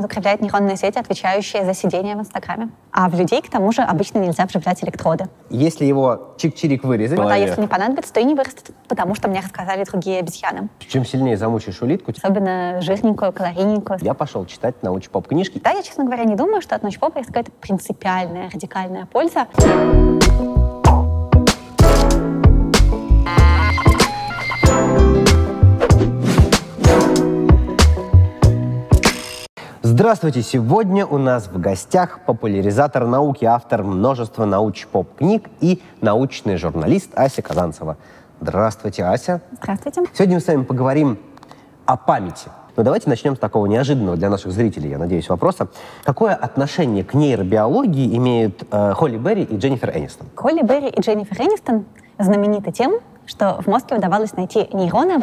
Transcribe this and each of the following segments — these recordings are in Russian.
Закрепляет нейронные сети, отвечающие за сидение в Инстаграме. А в людей, к тому же, обычно нельзя вживлять электроды. Если его чик-чирик вырезать... Вот, а если не понадобится, то и не вырастет, потому что мне рассказали другие обезьяны. Чем сильнее замучишь улитку... Особенно жирненькую, калорийненькую. Я пошел читать научпоп книжки. Да, я, честно говоря, не думаю, что от научпопа есть какая-то принципиальная, радикальная польза. Здравствуйте! Сегодня у нас в гостях популяризатор науки, автор множества науч-поп-книг и научный журналист Ася Казанцева. Здравствуйте, Ася. Здравствуйте. Сегодня мы с вами поговорим о памяти. Но давайте начнем с такого неожиданного для наших зрителей, я надеюсь, вопроса. Какое отношение к нейробиологии имеют э, Холли Берри и Дженнифер Энистон? Холли Берри и Дженнифер Энистон знамениты тем, что в мозге удавалось найти нейроны,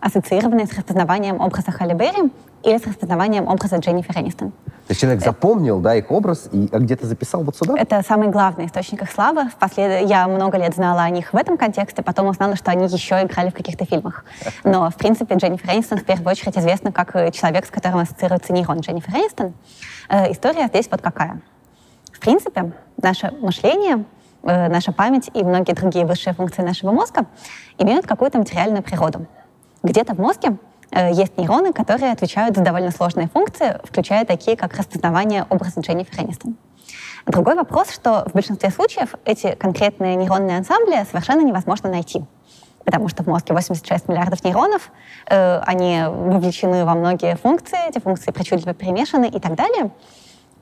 ассоциированные с распознаванием образа Холли Берри или с распознаванием образа Дженнифер Энистон. То есть человек запомнил, да, их образ и а где-то записал вот сюда? Это самый главный источник их славы. Впослед... Я много лет знала о них в этом контексте, потом узнала, что они еще играли в каких-то фильмах. Но, в принципе, Дженнифер Энистон в первую очередь известна как человек, с которым ассоциируется нейрон Дженнифер Энистон. Э, история здесь вот какая. В принципе, наше мышление, э, наша память и многие другие высшие функции нашего мозга имеют какую-то материальную природу. Где-то в мозге Э, есть нейроны, которые отвечают за довольно сложные функции, включая такие, как распознавание образа Дженнифер Энистон. Другой вопрос, что в большинстве случаев эти конкретные нейронные ансамбли совершенно невозможно найти. Потому что в мозге 86 миллиардов нейронов, э, они вовлечены во многие функции, эти функции причудливо перемешаны и так далее.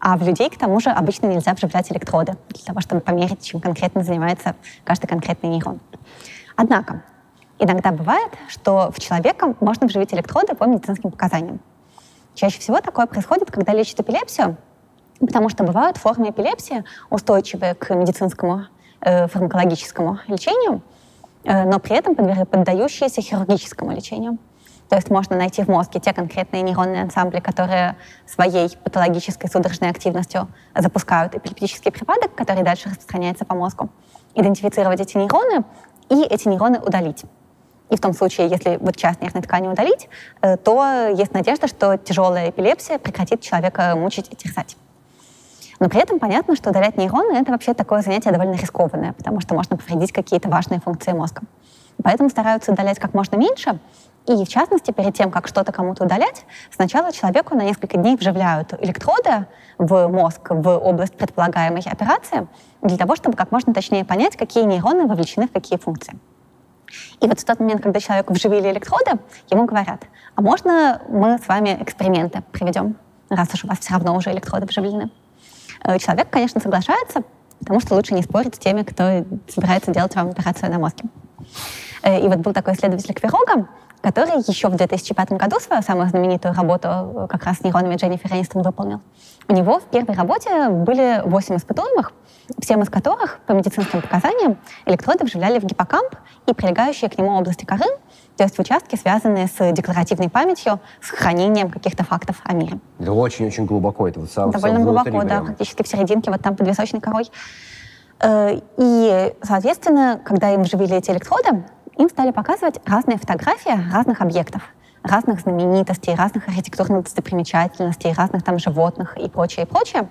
А в людей, к тому же, обычно нельзя вживлять электроды для того, чтобы померить, чем конкретно занимается каждый конкретный нейрон. Однако, Иногда бывает, что в человека можно вживить электроды по медицинским показаниям. Чаще всего такое происходит, когда лечат эпилепсию, потому что бывают формы эпилепсии, устойчивые к медицинскому э, фармакологическому лечению, э, но при этом поддающиеся хирургическому лечению. То есть можно найти в мозге те конкретные нейронные ансамбли, которые своей патологической судорожной активностью запускают эпилептический припадок, который дальше распространяется по мозгу, идентифицировать эти нейроны и эти нейроны удалить. И в том случае, если вот часть нервной ткани удалить, э, то есть надежда, что тяжелая эпилепсия прекратит человека мучить и терзать. Но при этом понятно, что удалять нейроны — это вообще такое занятие довольно рискованное, потому что можно повредить какие-то важные функции мозга. Поэтому стараются удалять как можно меньше, и, в частности, перед тем, как что-то кому-то удалять, сначала человеку на несколько дней вживляют электроды в мозг, в область предполагаемой операции, для того, чтобы как можно точнее понять, какие нейроны вовлечены в какие функции. И вот в тот момент, когда человеку вживили электроды, ему говорят, а можно мы с вами эксперименты проведем, раз уж у вас все равно уже электроды вживлены. Э, человек, конечно, соглашается, потому что лучше не спорить с теми, кто собирается делать вам операцию на мозге. Э, и вот был такой исследователь Квирога, который еще в 2005 году свою самую знаменитую работу э, как раз с нейронами Дженнифер Энистон выполнил. У него в первой работе были 8 испытуемых, всем из которых, по медицинским показаниям, электроды вживляли в гиппокамп и прилегающие к нему области коры, то есть в участки, связанные с декларативной памятью, с хранением каких-то фактов о мире. Это очень-очень глубоко. Это вот сам, Довольно сам глубоко, да, прям. практически в серединке, вот там под височной корой. Э, и, соответственно, когда им вживили эти электроды, им стали показывать разные фотографии разных объектов, разных знаменитостей, разных архитектурных достопримечательностей, разных там животных и прочее, и прочее.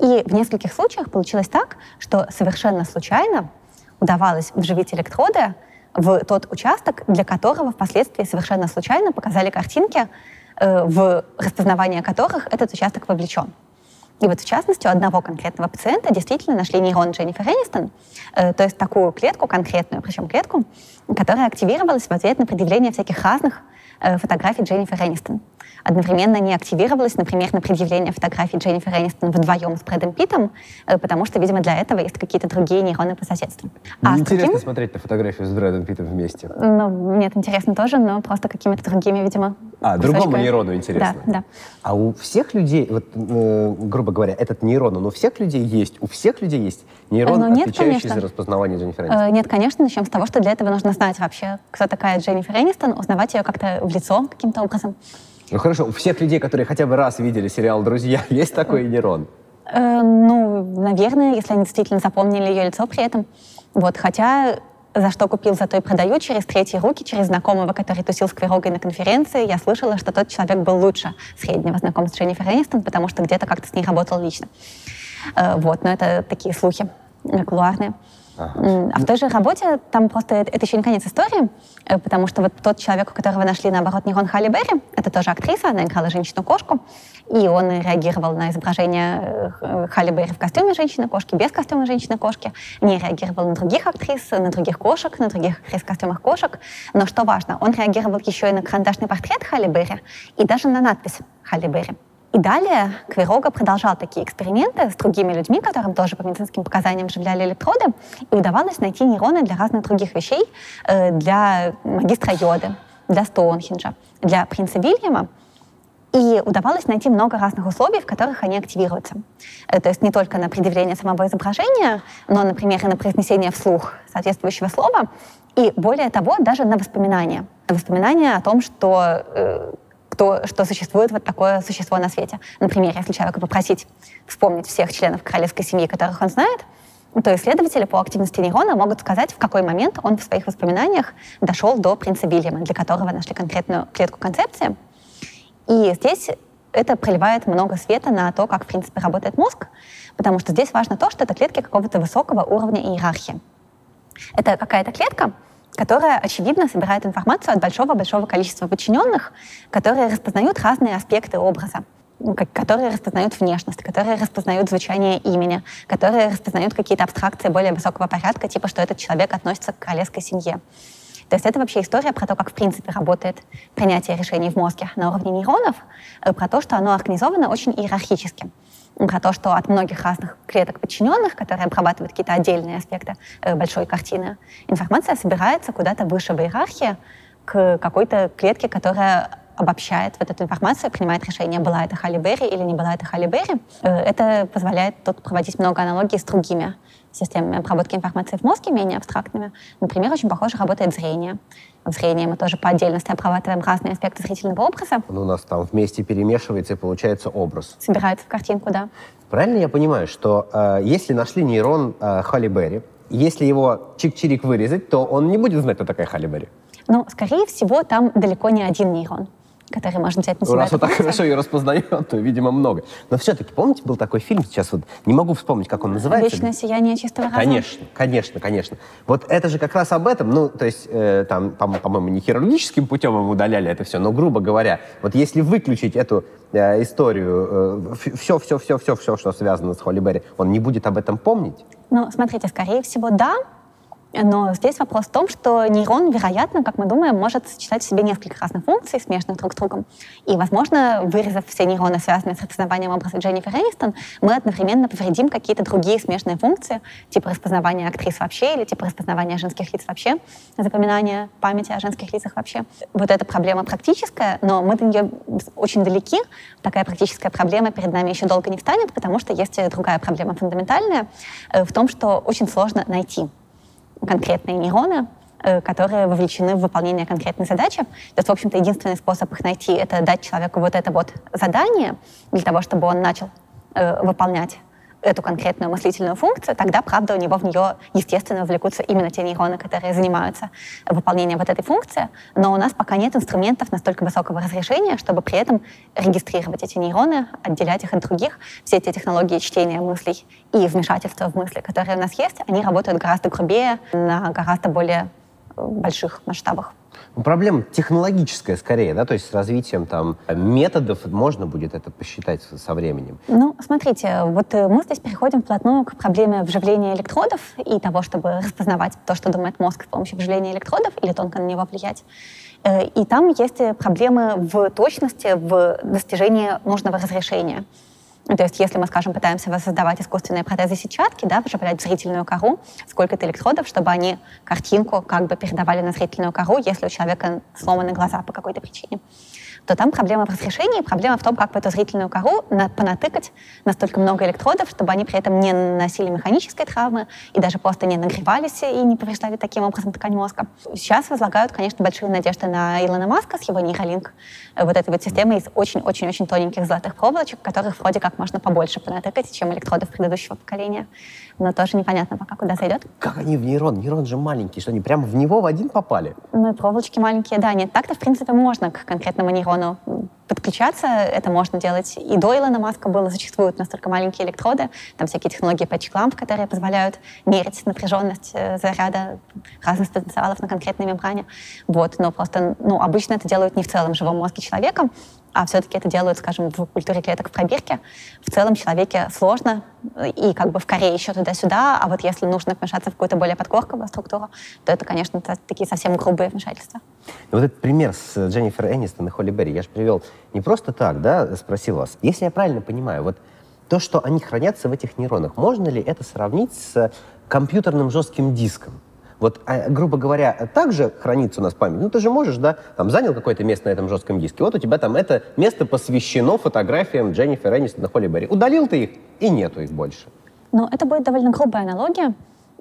И в нескольких случаях получилось так, что совершенно случайно удавалось вживить электроды в тот участок, для которого впоследствии совершенно случайно показали картинки, э, в распознавание которых этот участок вовлечен. И вот в частности у одного конкретного пациента действительно нашли нейрон Дженнифер Энистон, э, то есть такую клетку конкретную, причем клетку, которая активировалась в ответ на предъявление всяких разных э, фотографий Дженнифер Энистон одновременно не активировалась, например, на предъявление фотографий Дженнифер Энистон вдвоем с Брэдом Питтом, э, потому что, видимо, для этого есть какие-то другие нейроны по соседству. А интересно другим... смотреть на фотографию с Брэдом Питтом вместе. Ну, нет, интересно тоже, но просто какими-то другими, видимо. А, другому нейрону интересно. Да, да. А у всех людей, вот, э, грубо говоря, этот нейрон, он у всех людей есть? У всех людей есть нейрон, ну, нет, отвечающий конечно. за распознавание Дженнифер Энистон? Э, нет, конечно. Начнем с того, что для этого нужно знать вообще, кто такая Дженнифер Энистон, узнавать ее как-то в лицо каким-то образом. Ну хорошо, у всех людей, которые хотя бы раз видели сериал «Друзья», есть такой нейрон? Э, ну, наверное, если они действительно запомнили ее лицо при этом. Вот, хотя за что купил, за то и продаю, через третьи руки, через знакомого, который тусил с Квирогой на конференции, я слышала, что тот человек был лучше среднего знаком с Дженнифер Энистон, потому что где-то как-то с ней работал лично. Э, вот, но это такие слухи кулуарные. А в той же работе там просто это, еще не конец истории, э, потому что вот тот человек, у которого нашли, наоборот, Нирон Халли Берри, это тоже актриса, она играла женщину-кошку, и он реагировал на изображение э, Халли Берри в костюме женщины-кошки, без костюма женщины-кошки, не реагировал на других актрис, на других кошек, на других актрис в костюмах кошек. Но что важно, он реагировал еще и на карандашный портрет Халли Берри и даже на надпись Халли Берри. И далее Квирога продолжал такие эксперименты с другими людьми, которым тоже по медицинским показаниям вживляли электроды, и удавалось найти нейроны для разных других вещей, э, для магистра Йоды, для Стоунхенджа, для принца Вильяма, и удавалось найти много разных условий, в которых они активируются. Э, то есть не только на предъявление самого изображения, но, например, и на произнесение вслух соответствующего слова, и более того, даже на воспоминания. Воспоминания о том, что э, кто, что существует вот такое существо на свете. Например, если человека попросить вспомнить всех членов королевской семьи, которых он знает, то исследователи по активности нейрона могут сказать, в какой момент он в своих воспоминаниях дошел до принца Вильяма, для которого нашли конкретную клетку концепции. И здесь это проливает много света на то, как, в принципе, работает мозг, потому что здесь важно то, что это клетки какого-то высокого уровня иерархии. Это какая-то клетка, которая, очевидно, собирает информацию от большого-большого количества подчиненных, которые распознают разные аспекты образа которые распознают внешность, которые распознают звучание имени, которые распознают какие-то абстракции более высокого порядка, типа, что этот человек относится к королевской семье. То есть это вообще история про то, как в принципе работает принятие решений в мозге на уровне нейронов, э, про то, что оно организовано очень иерархически про то, что от многих разных клеток подчиненных, которые обрабатывают какие-то отдельные аспекты э, большой картины, информация собирается куда-то выше в иерархии к какой-то клетке, которая обобщает вот эту информацию, принимает решение, была это Халли Берри или не была это Халли Берри. Э, это позволяет тут проводить много аналогий с другими системами обработки информации в мозге, менее абстрактными. Например, очень похоже работает зрение. В зрении мы тоже по отдельности обрабатываем разные аспекты зрительного образа. Ну, у нас там вместе перемешивается и получается образ. Собирается в картинку, да. Правильно я понимаю, что э, если нашли нейрон э, Берри, если его чик-чирик вырезать, то он не будет знать, кто такая Берри? Ну, скорее всего, там далеко не один нейрон который можно взять на себя. Ну, раз он так хорошо ее распознает, то, видимо, много. Но все-таки, помните, был такой фильм, сейчас вот не могу вспомнить, как он называется. «Вечное сияние чистого разума». Конечно, конечно, конечно. Вот это же как раз об этом, ну, то есть, э, там, по- по-моему, не хирургическим путем ему удаляли это все, но, грубо говоря, вот если выключить эту э, историю, э, все, все, все, все, все, что связано с Холли Берри, он не будет об этом помнить? Ну, смотрите, скорее всего, да, но здесь вопрос в том, что нейрон, вероятно, как мы думаем, может сочетать в себе несколько разных функций, смежных друг с другом. И, возможно, вырезав все нейроны, связанные с распознаванием образа Дженнифер Энистон, мы одновременно повредим какие-то другие смежные функции, типа распознавания актрис вообще, или типа распознавания женских лиц вообще, запоминания памяти о женских лицах вообще. Вот эта проблема практическая, но мы до нее очень далеки. Такая практическая проблема перед нами еще долго не встанет, потому что есть другая проблема фундаментальная э, в том, что очень сложно найти конкретные нейроны, э, которые вовлечены в выполнение конкретной задачи. То есть, в общем-то, единственный способ их найти — это дать человеку вот это вот задание для того, чтобы он начал э, выполнять эту конкретную мыслительную функцию, тогда, правда, у него в нее, естественно, вовлекутся именно те нейроны, которые занимаются выполнением вот этой функции. Но у нас пока нет инструментов настолько высокого разрешения, чтобы при этом регистрировать эти нейроны, отделять их от других. Все эти технологии чтения мыслей и вмешательства в мысли, которые у нас есть, они работают гораздо грубее, на гораздо более больших масштабах. Ну, проблема технологическая скорее, да, то есть с развитием там методов можно будет это посчитать со временем. Ну, смотрите, вот э, мы здесь переходим вплотную к проблеме вживления электродов и того, чтобы распознавать то, что думает мозг с помощью вживления электродов или тонко на него влиять. Э, и там есть проблемы в точности, в достижении нужного разрешения. Ну, то есть если мы, скажем, пытаемся воссоздавать искусственные протезы сетчатки, да, вживлять зрительную кору сколько-то электродов, чтобы они картинку как бы передавали на зрительную кору, если у человека сломаны глаза по какой-то причине. То там проблема в разрешении, проблема в том, как в эту зрительную кору на, понатыкать настолько много электродов, чтобы они при этом не наносили механической травмы и даже просто не нагревались и не повреждали таким образом ткань мозга. Сейчас возлагают, конечно, большие надежды на Илона Маска с его нейролинк, э, вот этой вот системой из очень-очень-очень тоненьких золотых проволочек, которых вроде как можно побольше понатыкать, чем электродов предыдущего поколения. Но тоже непонятно пока, куда зайдет. Как они в нейрон? Нейрон же маленький, что они прямо в него в один попали? Ну, проволочки маленькие, да, нет. Так-то, в принципе, можно к конкретному нейрону подключаться. Это можно делать и до Илона Маска было. Существуют настолько маленькие электроды, там всякие технологии patch которые позволяют мерить напряженность э, заряда разных потенциалов на конкретной мембране. Вот. Но просто ну, обычно это делают не в целом живом мозге человека, а все-таки это делают, скажем, в культуре клеток в пробирке. В целом человеке сложно и как бы в коре еще туда-сюда, а вот если нужно вмешаться в какую-то более подкорковую структуру, то это, конечно, такие совсем грубые вмешательства. Ну, вот этот пример с Дженнифер Энистон и Холли Берри я же привел не просто так, да, спросил вас. Если я правильно понимаю, вот то, что они хранятся в этих нейронах, можно ли это сравнить с компьютерным жестким диском? Вот, а, грубо говоря, также хранится у нас память. Ну, ты же можешь, да, там, занял какое-то место на этом жестком диске. Вот у тебя там это место посвящено фотографиям Дженнифер Энистон и Холли Берри. Удалил ты их, и нету их больше. Ну, это будет довольно грубая аналогия.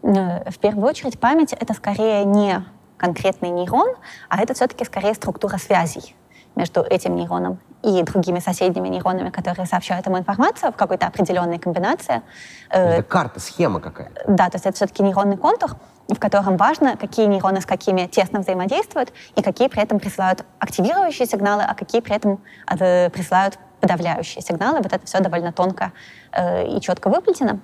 Э, в первую очередь, память — это скорее не конкретный нейрон, а это все-таки скорее структура связей между этим нейроном и другими соседними нейронами, которые сообщают ему информацию в какой-то определенной комбинации. Э, это карта, схема какая-то. Да, то есть это все-таки нейронный контур, в котором важно, какие нейроны с какими тесно взаимодействуют и какие при этом присылают активирующие сигналы, а какие при этом э, присылают подавляющие сигналы. Вот это все довольно тонко э, и четко выплетено.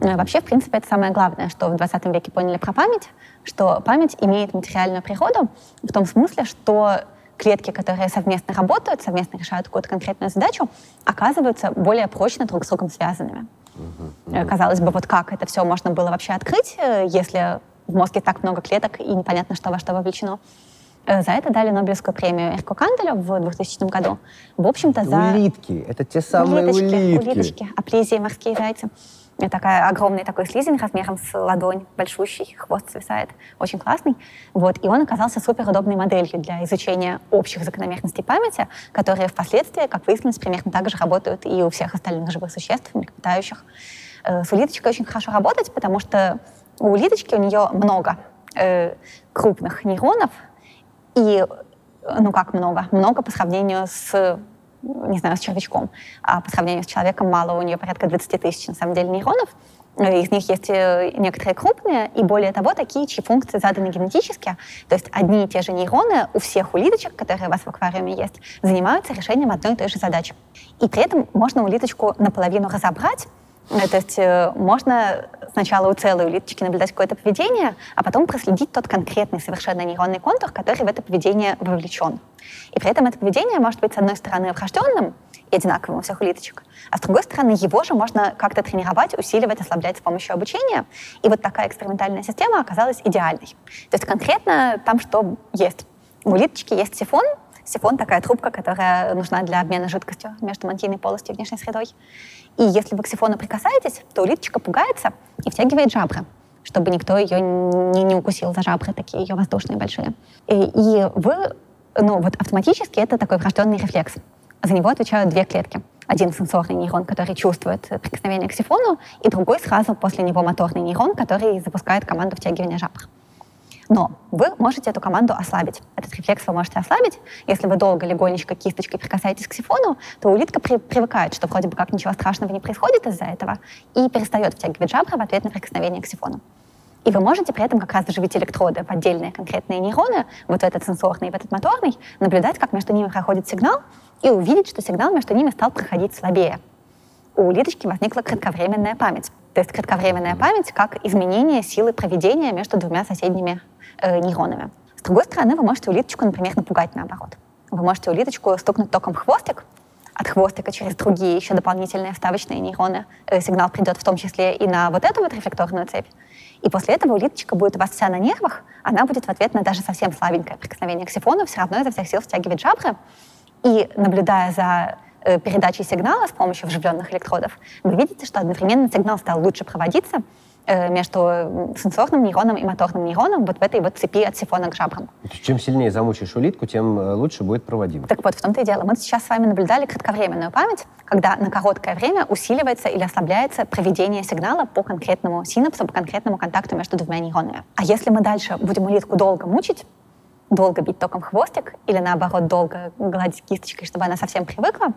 Э, вообще, в принципе, это самое главное, что в 20 веке поняли про память, что память имеет материальную природу в том смысле, что клетки, которые совместно работают, совместно решают какую-то конкретную задачу, оказываются более прочно друг с другом связанными. Uh-huh, Казалось бы, вот как это все можно было вообще открыть, если в мозге так много клеток, и непонятно, что во что вовлечено. Э, за это дали Нобелевскую премию Эрку Канделю в 2000 году. В общем-то, за... Улитки. Это те самые улиточки. Улиточки, улиточки аплизии, морские зайцы. Такая огромный такой слизень размером с ладонь, большущий, хвост свисает, очень классный. Вот. И он оказался суперудобной моделью для изучения общих закономерностей памяти, которые впоследствии, как выяснилось, примерно так же работают и у всех остальных живых существ, млекопитающих. Э, с улиточкой очень хорошо работать, потому что у улиточки у нее много э, крупных нейронов, и, ну как много? Много по сравнению с, не знаю, с червячком. А по сравнению с человеком мало, у нее порядка 20 тысяч, на самом деле, нейронов. Из них есть э, некоторые крупные, и более того, такие, чьи функции заданы генетически. То есть одни и те же нейроны у всех улиточек, которые у вас в аквариуме есть, занимаются решением одной и той же задачи. И при этом можно улиточку наполовину разобрать, то есть э, можно сначала у целой улиточки наблюдать какое-то поведение, а потом проследить тот конкретный совершенно нейронный контур, который в это поведение вовлечен. И при этом это поведение может быть, с одной стороны, врожденным и одинаковым у всех улиточек, а с другой стороны, его же можно как-то тренировать, усиливать, ослаблять с помощью обучения. И вот такая экспериментальная система оказалась идеальной. То есть конкретно там что есть? У улиточки есть сифон, Сифон — такая трубка, которая нужна для обмена жидкостью между мантийной полостью и внешней средой. И если вы к сифону прикасаетесь, то улиточка пугается и втягивает жабры чтобы никто ее не, не укусил за жабры, такие ее воздушные большие. И, и вы, ну вот автоматически это такой врожденный рефлекс. За него отвечают две клетки. Один сенсорный нейрон, который чувствует прикосновение к сифону, и другой сразу после него моторный нейрон, который запускает команду втягивания жабр. Но вы можете эту команду ослабить. Этот рефлекс вы можете ослабить. Если вы долго легонечко кисточкой прикасаетесь к сифону, то улитка при привыкает, что вроде бы как ничего страшного не происходит из-за этого, и перестает втягивать жабры в ответ на прикосновение к сифону. И вы можете при этом как раз вживить электроды в отдельные конкретные нейроны, вот в этот сенсорный и в этот моторный, наблюдать, как между ними проходит сигнал, и увидеть, что сигнал между ними стал проходить слабее. У улиточки возникла кратковременная память. То есть кратковременная память как изменение силы проведения между двумя соседними э, нейронами. С другой стороны, вы можете улиточку, например, напугать наоборот. Вы можете улиточку стукнуть током хвостик, от хвостика через другие еще дополнительные вставочные нейроны э, сигнал придет в том числе и на вот эту вот рефлекторную цепь. И после этого улиточка будет у вас вся на нервах, она будет в ответ на даже совсем слабенькое прикосновение к сифону все равно изо всех сил втягивать жабры. И наблюдая за э, передачей сигнала с помощью вживленных электродов, вы видите, что одновременно сигнал стал лучше проводиться, между сенсорным нейроном и моторным нейроном вот в этой вот цепи от сифона к жабрам. Чем сильнее замучаешь улитку, тем э, лучше будет проводим. Так вот, в том-то и дело. Мы сейчас с вами наблюдали кратковременную память, когда на короткое время усиливается или ослабляется проведение сигнала по конкретному синапсу, по конкретному контакту между двумя нейронами. А если мы дальше будем улитку долго мучить, долго бить током хвостик или, наоборот, долго гладить кисточкой, чтобы она совсем привыкла,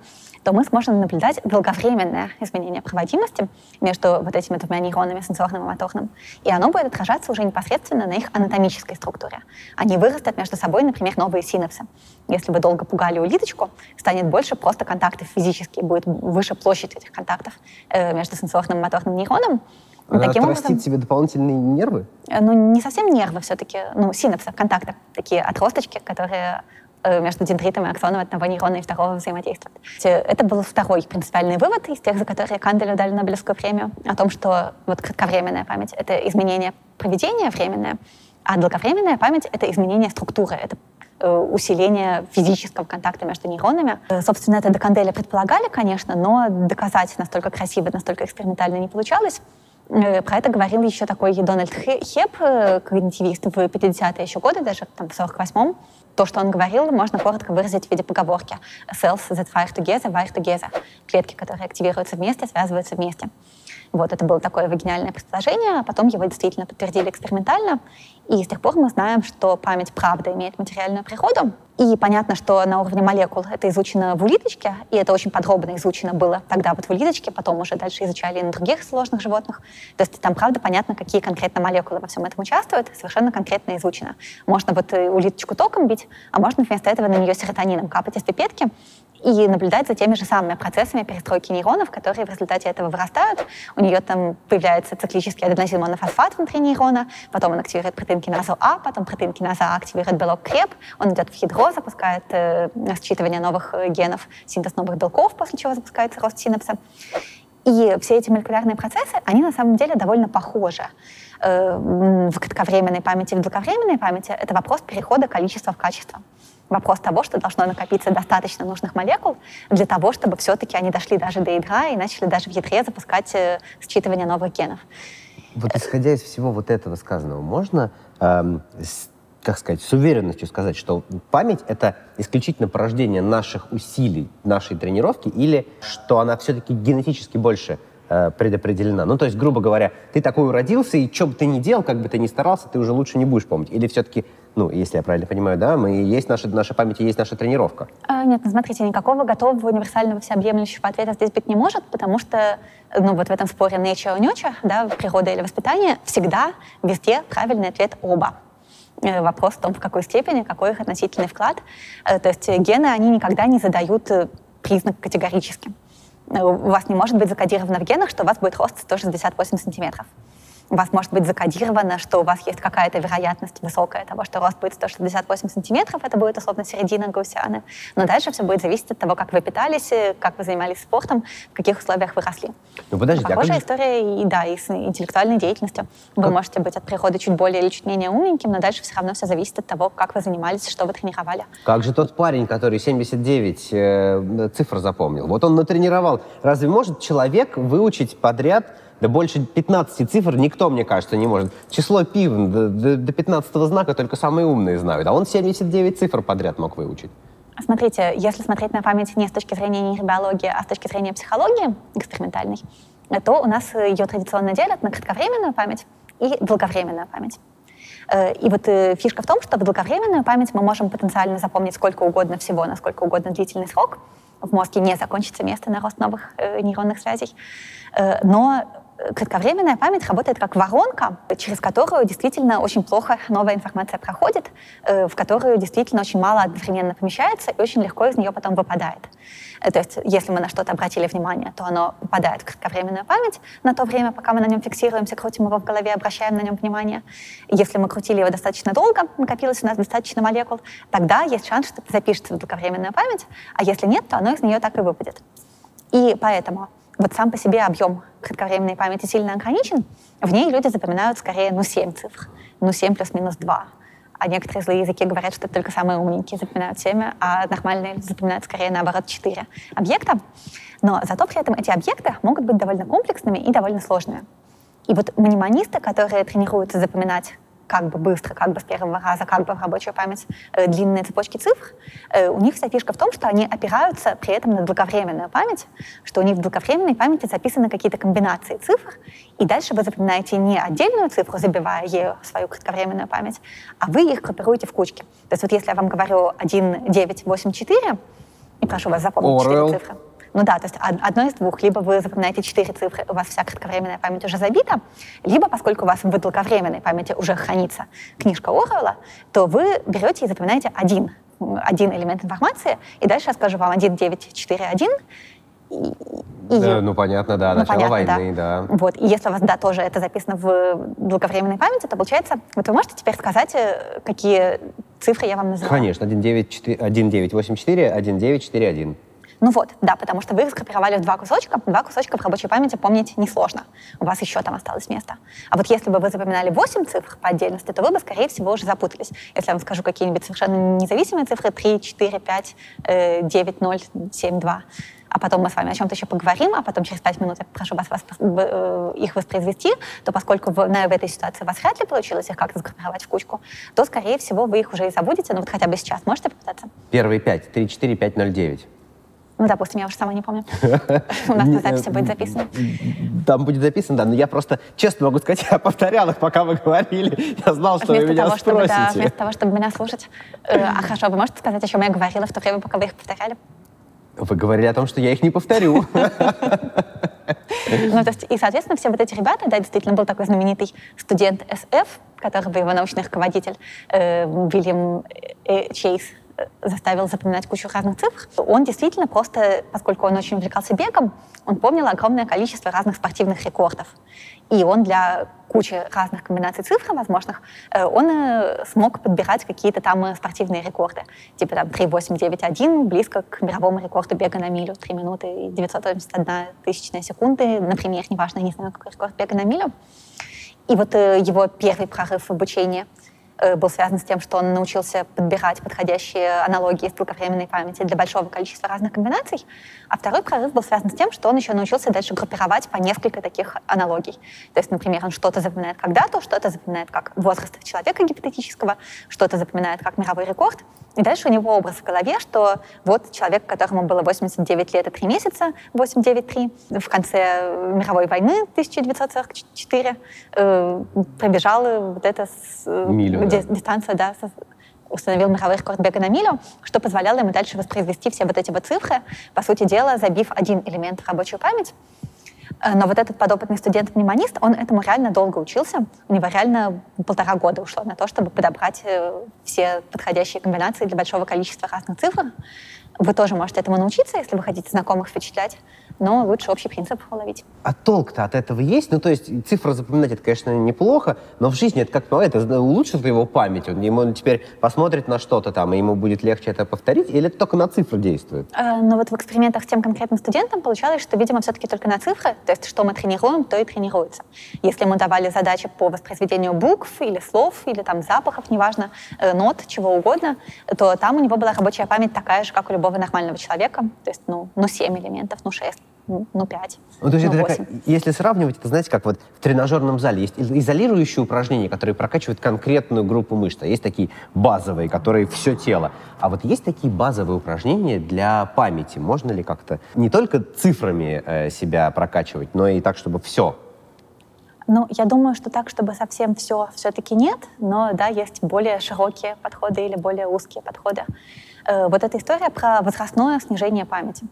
то мы сможем наблюдать долговременное изменение проводимости между вот этими двумя нейронами, сенсорным и моторным. И оно будет отражаться уже непосредственно на их анатомической структуре. Они вырастут между собой, например, новые синапсы. Если вы долго пугали улиточку, станет больше просто контактов физически, будет выше площадь этих контактов э, между сенсорным и моторным нейроном, она Таким отрастит образом, себе дополнительные нервы? Э, ну, не совсем нервы все-таки, ну, синапсы, контакты, такие отросточки, которые э, между дендритами аксонов одного нейрона и второго взаимодействуют. Это был второй принципиальный вывод из тех, за которые Канделю дали Нобелевскую премию, о том, что вот кратковременная память — это изменение поведения временное, а долговременная память — это изменение структуры, это э, усиление физического контакта между нейронами. Собственно, это до Канделя предполагали, конечно, но доказать настолько красиво, настолько экспериментально не получалось. Э, про это говорил еще такой Дональд Хеп, э, когнитивист, в 50-е еще годы, даже там, в 48-м. То, что он говорил, можно коротко выразить в виде поговорки. Cells that fire together, wire together. Клетки, которые активируются вместе, связываются вместе. Вот, это было такое гениальное предположение, а потом его действительно подтвердили экспериментально. И с тех пор мы знаем, что память правда имеет материальную природу. И понятно, что на уровне молекул это изучено в улиточке, и это очень подробно изучено было тогда вот в улиточке, потом уже дальше изучали и на других сложных животных. То есть там правда понятно, какие конкретно молекулы во всем этом участвуют, совершенно конкретно изучено. Можно вот улиточку током бить, а можно вместо этого на нее серотонином капать из пипетки, и наблюдать за теми же самыми процессами перестройки нейронов, которые в результате этого вырастают. У нее там появляется циклический аденозин-монофосфат внутри нейрона, потом он активирует протеин киназу А, потом протеин киназа А активирует белок КРЕП, он идет в ядро, запускает э, считывание новых э, генов, синтез новых белков, после чего запускается рост синапса. И все эти молекулярные процессы, они на самом деле довольно похожи. Э, в кратковременной памяти в долговременной памяти это вопрос перехода количества в качество вопрос того, что должно накопиться достаточно нужных молекул для того, чтобы все-таки они дошли даже до ядра и начали даже в ядре запускать э, считывание новых генов. Вот исходя из всего вот этого сказанного, можно, эм, с, как сказать, с уверенностью сказать, что память — это исключительно порождение наших усилий, нашей тренировки, или что она все-таки генетически больше э, предопределена. Ну, то есть, грубо говоря, ты такой уродился, и что бы ты ни делал, как бы ты ни старался, ты уже лучше не будешь помнить. Или все-таки, ну, если я правильно понимаю, да, мы есть наша, наша память есть наша тренировка? А, нет, ну, смотрите, никакого готового универсального всеобъемлющего ответа здесь быть не может, потому что, ну, вот в этом споре nature nurture, да, природа или воспитание, всегда, везде правильный ответ оба э, вопрос в том, в какой степени, какой их относительный вклад. Э, то есть гены, они никогда не задают э, признак категорическим. Э, у вас не может быть закодировано в генах, что у вас будет рост 168 сантиметров у вас может быть закодировано, что у вас есть какая-то вероятность высокая того, что рост будет 168 сантиметров, это будет условно середина гаусианы. Но дальше все будет зависеть от того, как вы питались, как вы занимались спортом, в каких условиях вы росли. Ну, подождите, а Похожая а история и, да, и с интеллектуальной деятельностью. Вы можете быть от природы чуть более или чуть менее умненьким, но дальше все равно все зависит от того, как вы занимались, что вы тренировали. Как же тот парень, который 79 э, цифр запомнил? Вот он натренировал. Разве может человек выучить подряд да больше 15 цифр никто, мне кажется, не может. Число пи до, до, до 15 знака только самые умные знают. А он 79 цифр подряд мог выучить. Смотрите, если смотреть на память не с точки зрения нейробиологии, а с точки зрения психологии экспериментальной, то у нас ее традиционно делят на кратковременную память и долговременную память. Э, и вот э, фишка в том, что в долговременную память мы можем потенциально запомнить сколько угодно всего на сколько угодно длительный срок. В мозге не закончится место на рост новых э, нейронных связей. Но кратковременная память работает как воронка, через которую действительно очень плохо новая информация проходит, э, в которую действительно очень мало одновременно помещается и очень легко из нее потом выпадает. Э, то есть, если мы на что-то обратили внимание, то оно попадает в кратковременную память на то время, пока мы на нем фиксируемся, крутим его в голове, обращаем на нем внимание. Если мы крутили его достаточно долго, накопилось у нас достаточно молекул, тогда есть шанс, что это запишется в долговременную память, а если нет, то оно из нее так и выпадет. И поэтому вот сам по себе объем кратковременной памяти сильно ограничен, в ней люди запоминают скорее, ну, 7 цифр, ну, 7 плюс-минус 2. А некоторые злые языки говорят, что только самые умненькие запоминают 7, а нормальные запоминают скорее, наоборот, 4 объекта. Но зато при этом эти объекты могут быть довольно комплексными и довольно сложными. И вот мнемонисты, которые тренируются запоминать как бы быстро, как бы с первого раза, как бы в рабочую память э, длинные цепочки цифр, э, у них вся фишка в том, что они опираются при этом на долговременную память, что у них в долговременной памяти записаны какие-то комбинации цифр, и дальше вы запоминаете не отдельную цифру, забивая ею свою кратковременную память, а вы их группируете в кучки. То есть вот если я вам говорю 1, 9, 8, 4, и прошу вас запомнить Орел. 4 цифры, ну да, то есть одно из двух. Либо вы запоминаете четыре цифры, у вас вся кратковременная память уже забита, либо, поскольку у вас в долговременной памяти уже хранится книжка Оруэлла, то вы берете и запоминаете один, один элемент информации, и дальше я скажу вам 1, 9, 4, 1, и, и, ну понятно, да, ну, начало понятно, войны, да. да. Вот, и если у вас, да, тоже это записано в долговременной памяти, то получается, вот вы можете теперь сказать, э, какие цифры я вам называю? Конечно, 1984, 1941. Ну вот, да, потому что вы их сгруппировали в два кусочка. Два кусочка в рабочей памяти помнить несложно. У вас еще там осталось место. А вот если бы вы запоминали 8 цифр по отдельности, то вы бы, скорее всего, уже запутались. Если я вам скажу какие-нибудь совершенно независимые цифры 3, 4, 5, 9, 0, 7, 2, а потом мы с вами о чем-то еще поговорим, а потом через пять минут я прошу вас, вас э, их воспроизвести, то поскольку в, на, в этой ситуации у вас вряд ли получилось их как-то сгруппировать в кучку, то, скорее всего, вы их уже и забудете, ну вот хотя бы сейчас. Можете попытаться? Первые пять. 3, 4, 5, 0, 9. Ну, допустим, я уже сама не помню. У нас на записи будет записано. Там будет записано, да. Но я просто, честно могу сказать, я повторял их, пока вы говорили. Я знал, что вы меня спросите. Вместо того, чтобы меня слушать. Э, а хорошо, вы можете сказать, о чем я говорила в то время, пока вы их повторяли? Вы говорили о том, что я их не повторю. Ну, то есть, и, соответственно, все вот эти ребята, да, действительно, был такой знаменитый студент СФ, который был его научный руководитель, э, Вильям э, Чейз, заставил запоминать кучу разных цифр. Он действительно просто, поскольку он очень увлекался бегом, он помнил огромное количество разных спортивных рекордов. И он для кучи разных комбинаций цифр возможных, э, он э, смог подбирать какие-то там э, спортивные рекорды. Типа там 3.891, близко к мировому рекорду бега на милю. 3 минуты и 981 тысячная секунды, например, неважно, не знаю, какой рекорд бега на милю. И вот его первый прорыв в обучении — был связан с тем, что он научился подбирать подходящие аналогии из долговременной памяти для большого количества разных комбинаций. А второй прорыв был связан с тем, что он еще научился дальше группировать по несколько таких аналогий. То есть, например, он что-то запоминает как дату, что-то запоминает как возраст человека гипотетического, что-то запоминает как мировой рекорд. И дальше у него образ в голове, что вот человек, которому было 89 лет и 3 месяца, 893, в конце мировой войны 1944 э, пробежал вот это с, Милю, да. дистанцию, да, установил мировой рекорд бега на милю, что позволяло ему дальше воспроизвести все вот эти вот цифры, по сути дела, забив один элемент в рабочую память. Э, но вот этот подопытный студент-мнемонист, он этому реально долго учился. У него реально полтора года ушло на то, чтобы подобрать э, все подходящие комбинации для большого количества разных цифр. Вы тоже можете этому научиться, если вы хотите знакомых впечатлять но лучше общий принцип уловить. А толк-то от этого есть? Ну, то есть цифры запоминать, это, конечно, неплохо, но в жизни это как ну, это улучшит его память. Он, ему теперь посмотрит на что-то там, и ему будет легче это повторить, или это только на цифры действует? Э, ну, вот в экспериментах с тем конкретным студентом получалось, что, видимо, все-таки только на цифры, то есть что мы тренируем, то и тренируется. Если ему давали задачи по воспроизведению букв или слов, или там запахов, неважно, э, нот, чего угодно, то там у него была рабочая память такая же, как у любого нормального человека, то есть, ну, ну 7 элементов, ну 6 ну, 5. Ну, то есть ну, это такая, если сравнивать, это, знаете, как вот в тренажерном зале есть изолирующие упражнения, которые прокачивают конкретную группу мышц. А есть такие базовые, которые все тело. А вот есть такие базовые упражнения для памяти. Можно ли как-то не только цифрами э, себя прокачивать, но и так, чтобы все ну, я думаю, что так, чтобы совсем все все-таки нет, но да, есть более широкие подходы или более узкие подходы. Э, вот эта история про возрастное снижение памяти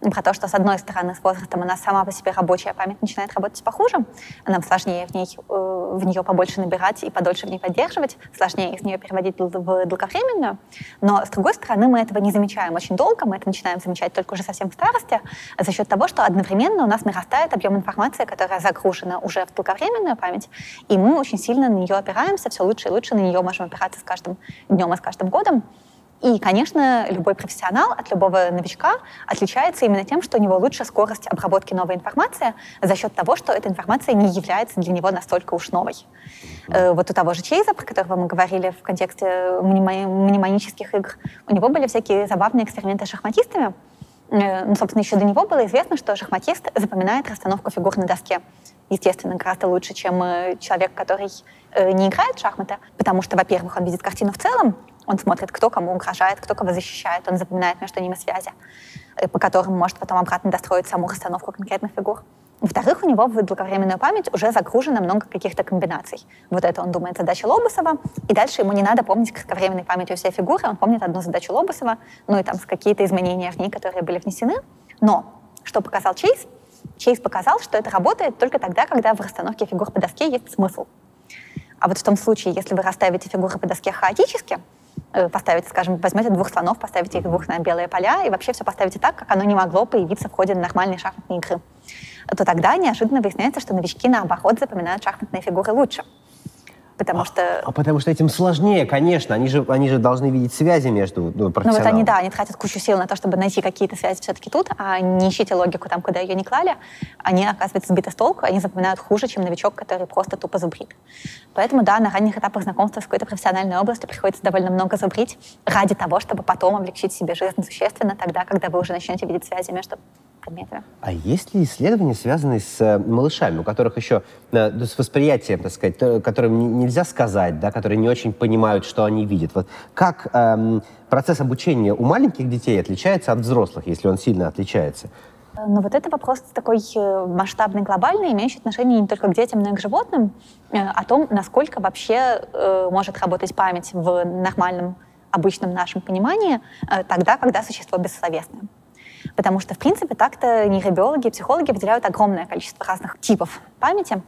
про то, что, с одной стороны, с возрастом у нас сама по себе рабочая память начинает работать похуже, нам сложнее в, ней, э, в нее побольше набирать и подольше в ней поддерживать, сложнее из нее переводить в долговременную. Но, с другой стороны, мы этого не замечаем очень долго, мы это начинаем замечать только уже совсем в старости, за счет того, что одновременно у нас нарастает объем информации, которая загружена уже в долговременную память, и мы очень сильно на нее опираемся, все лучше и лучше на нее можем опираться с каждым днем и с каждым годом. И, конечно, любой профессионал от любого новичка отличается именно тем, что у него лучше скорость обработки новой информации за счет того, что эта информация не является для него настолько уж новой. Э, вот у того же Чейза, про которого мы говорили в контексте мнемонических игр, у него были всякие забавные эксперименты с шахматистами, Э, ну, собственно, еще до него было известно, что шахматист запоминает расстановку фигур на доске. Естественно, гораздо лучше, чем э, человек, который не играет в шахматы, потому что, во-первых, он видит картину в целом, он смотрит, кто кому угрожает, кто кого защищает, он запоминает между ними связи, по которым может потом обратно достроить саму расстановку конкретных фигур. Во-вторых, у него в долговременную память уже загружено много каких-то комбинаций. Вот это он думает задача Лобусова, и дальше ему не надо помнить кратковременной памятью все фигуры, он помнит одну задачу Лобусова, ну и там какие-то изменения в ней, которые были внесены. Но что показал Чейз? Чейз показал, что это работает только тогда, когда в расстановке фигур по доске есть смысл. А вот в том случае, если вы расставите фигуры по доске хаотически, э, поставите, скажем, возьмете двух слонов, поставите их двух на белые поля и вообще все поставите так, как оно не могло появиться в ходе нормальной шахматной игры то тогда неожиданно выясняется, что новички, наоборот, запоминают шахматные фигуры лучше. Потому а, что... А потому что этим сложнее, конечно. Они же, они же должны видеть связи между ну, Ну вот они, да, они тратят кучу сил на то, чтобы найти какие-то связи все-таки тут, а не ищите логику там, куда ее не клали. Они, оказывается, сбиты с толку, они запоминают хуже, чем новичок, который просто тупо зубрит. Поэтому, да, на ранних этапах знакомства с какой-то профессиональной областью приходится довольно много зубрить ради того, чтобы потом облегчить себе жизнь существенно тогда, когда вы уже начнете видеть связи между предметами. А есть ли исследования, связанные с э, малышами, у которых еще э, с восприятием, так сказать, которым нельзя сказать, да, которые не очень понимают, что они видят? Вот как эм, процесс обучения у маленьких детей отличается от взрослых, если он сильно отличается? Ну вот это вопрос такой э, масштабный, глобальный, имеющий отношение не только к детям, но и к животным, о том, насколько вообще может работать память в нормальном, обычном нашем понимании тогда, когда существо бессловесное. Потому что, в принципе, так-то нейробиологи и психологи выделяют огромное количество разных типов памяти.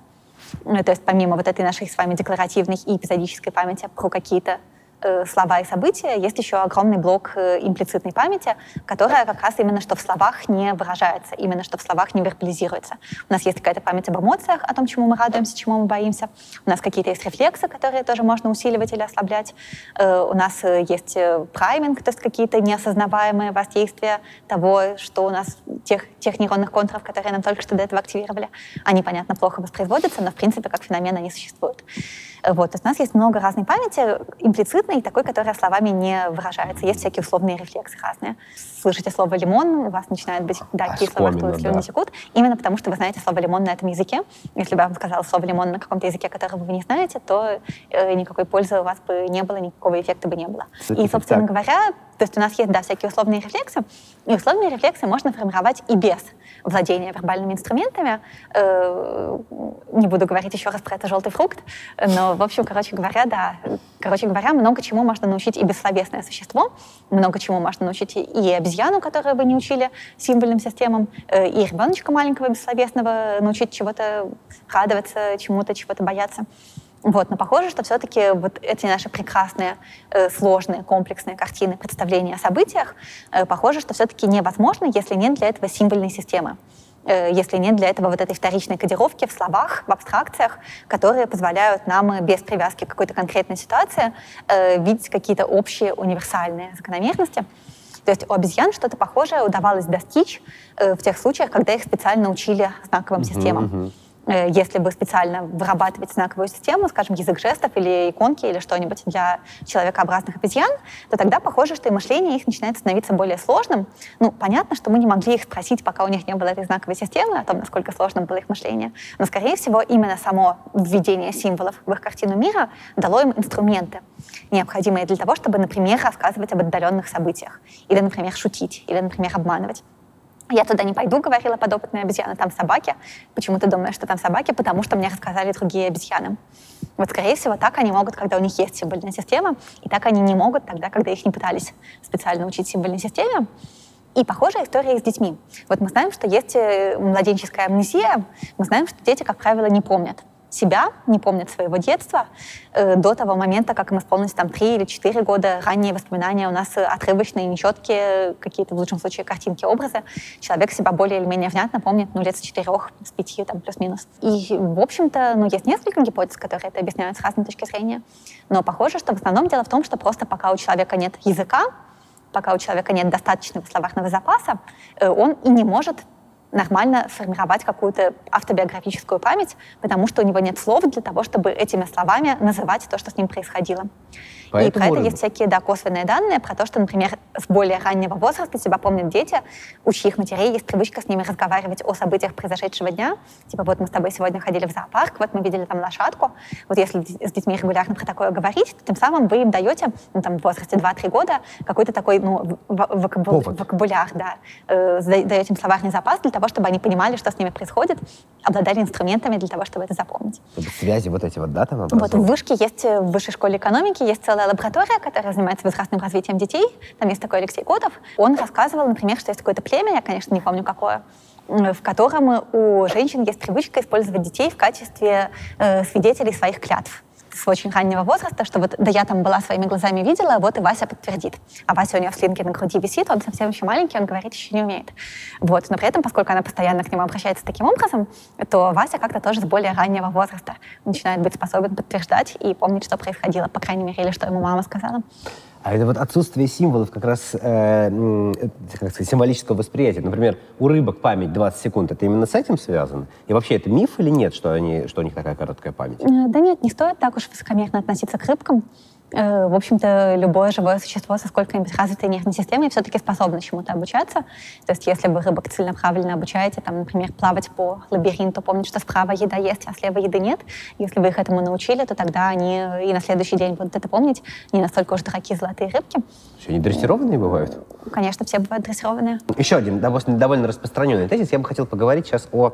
Ну, то есть помимо вот этой нашей с вами декларативной и эпизодической памяти про какие-то слова и события, есть еще огромный блок э, имплицитной памяти, которая как раз именно что в словах не выражается, именно что в словах не вербализируется. У нас есть какая-то память об эмоциях, о том, чему мы радуемся, чему мы боимся. У нас какие-то есть рефлексы, которые тоже можно усиливать или ослаблять. Э, у нас э, есть э, прайминг, то есть какие-то неосознаваемые воздействия того, что у нас, тех, тех нейронных контуров, которые нам только что до этого активировали. Они, понятно, плохо воспроизводятся, но в принципе как феномен они существуют. Вот. То есть у нас есть много разной памяти, имплицитной и такой, которая словами не выражается. Есть всякие условные рефлексы разные. Слышите слово «лимон», у вас начинает быть да, а, кисло во рту, слюни да. текут, именно потому что вы знаете слово «лимон» на этом языке. Если бы я вам сказала слово «лимон» на каком-то языке, которого вы не знаете, то э, никакой пользы у вас бы не было, никакого эффекта бы не было. И, собственно так. говоря, то есть у нас есть, да, всякие условные рефлексы, и условные рефлексы можно формировать и без владения вербальными инструментами. Э, не буду говорить еще раз про это желтый фрукт, но, в общем, короче говоря, да, короче говоря, много чему можно научить и бессловесное существо, много чему можно научить и обезьяну, которую вы не учили символьным системам, э, и ребеночка маленького бессловесного научить чего-то радоваться, чему-то, чего-то бояться. Вот, но похоже, что все-таки вот эти наши прекрасные, э, сложные, комплексные картины, представления о событиях, э, похоже, что все-таки невозможно, если нет для этого символьной системы э, если нет для этого вот этой вторичной кодировки в словах, в абстракциях, которые позволяют нам без привязки к какой-то конкретной ситуации э, видеть какие-то общие универсальные закономерности. То есть у обезьян что-то похожее удавалось достичь э, в тех случаях, когда их специально учили знаковым uh-huh, системам. Uh-huh. Э, если бы специально вырабатывать знаковую систему, скажем, язык жестов или иконки или что-нибудь для человекообразных обезьян, то тогда похоже, что и мышление их начинает становиться более сложным. Ну, понятно, что мы не могли их спросить, пока у них не было этой знаковой системы, о том, насколько сложным было их мышление. Но, скорее всего, именно само введение символов в их картину мира дало им инструменты, необходимые для того, чтобы, например, рассказывать об отдаленных событиях, или, например, шутить, или, например, обманывать. Я туда не пойду, говорила подопытная обезьяна, там собаки. Почему ты думаешь, что там собаки? Потому что мне рассказали другие обезьяны. Вот, скорее всего, так они могут, когда у них есть символьная система, и так они не могут тогда, когда их не пытались специально учить символьной системе. И похожая история с детьми. Вот мы знаем, что есть э, младенческая амнезия, мы знаем, что дети, как правило, не помнят себя, не помнят своего детства э, до того момента, как им исполнилось там три или четыре года. Ранние воспоминания у нас отрывочные, нечеткие, какие-то в лучшем случае картинки, образы. Человек себя более или менее внятно помнит, ну, лет с четырех, с пяти, там, плюс-минус. И, в общем-то, ну, есть несколько гипотез, которые это объясняют с разной точки зрения. Но похоже, что в основном дело в том, что просто пока у человека нет языка, пока у человека нет достаточного словарного запаса, э, он и не может нормально сформировать какую-то автобиографическую память, потому что у него нет слов для того, чтобы этими словами называть то, что с ним происходило. Поэтому и про это есть всякие да, косвенные данные про то, что, например, с более раннего возраста себя помнят дети, у чьих матерей есть привычка с ними разговаривать о событиях произошедшего дня. Типа вот мы с тобой сегодня ходили в зоопарк, вот мы видели там лошадку. Вот если с детьми регулярно про такое говорить, то тем самым вы им даете ну, там, в возрасте 2-3 года какой-то такой ну, вокабу... вокабуляр, да, э, даете им словарный запас для того, чтобы они понимали, что с ними происходит, обладали инструментами для того, чтобы это запомнить. Чтобы связи вот эти вот, да, там Вот в вышке есть, э, в высшей школе экономики есть целая лаборатория, которая занимается возрастным развитием детей. Там есть такой Алексей Котов. Он рассказывал, например, что есть какое-то племя, я, конечно, не помню какое, в котором у женщин есть привычка использовать детей в качестве э, свидетелей своих клятв с очень раннего возраста, что вот да я там была своими глазами видела, вот и Вася подтвердит. А Вася у нее в слинге на груди висит, он совсем еще маленький, он говорить еще не умеет. Вот. Но при этом, поскольку она постоянно к нему обращается таким образом, то Вася как-то тоже с более раннего возраста начинает быть способен подтверждать и помнить, что происходило, по крайней мере, или что ему мама сказала. А это вот отсутствие символов как раз э, как сказать, символического восприятия. Например, у рыбок память 20 секунд, это именно с этим связано? И вообще это миф или нет, что, они, что у них такая короткая память? Э, да нет, не стоит так уж высокомерно относиться к рыбкам. Э, в общем-то, любое живое существо со сколько-нибудь развитой нервной системой все-таки способно чему-то обучаться. То есть если вы рыбок целенаправленно обучаете, там, например, плавать по лабиринту, помнить, что справа еда есть, а слева еды нет, если вы их этому научили, то тогда они и на следующий день будут это помнить. Не настолько уж дураки золотые рыбки. Что, они дрессированные бывают? Конечно, все бывают дрессированные. Еще один довольно распространенный тезис. Я бы хотел поговорить сейчас о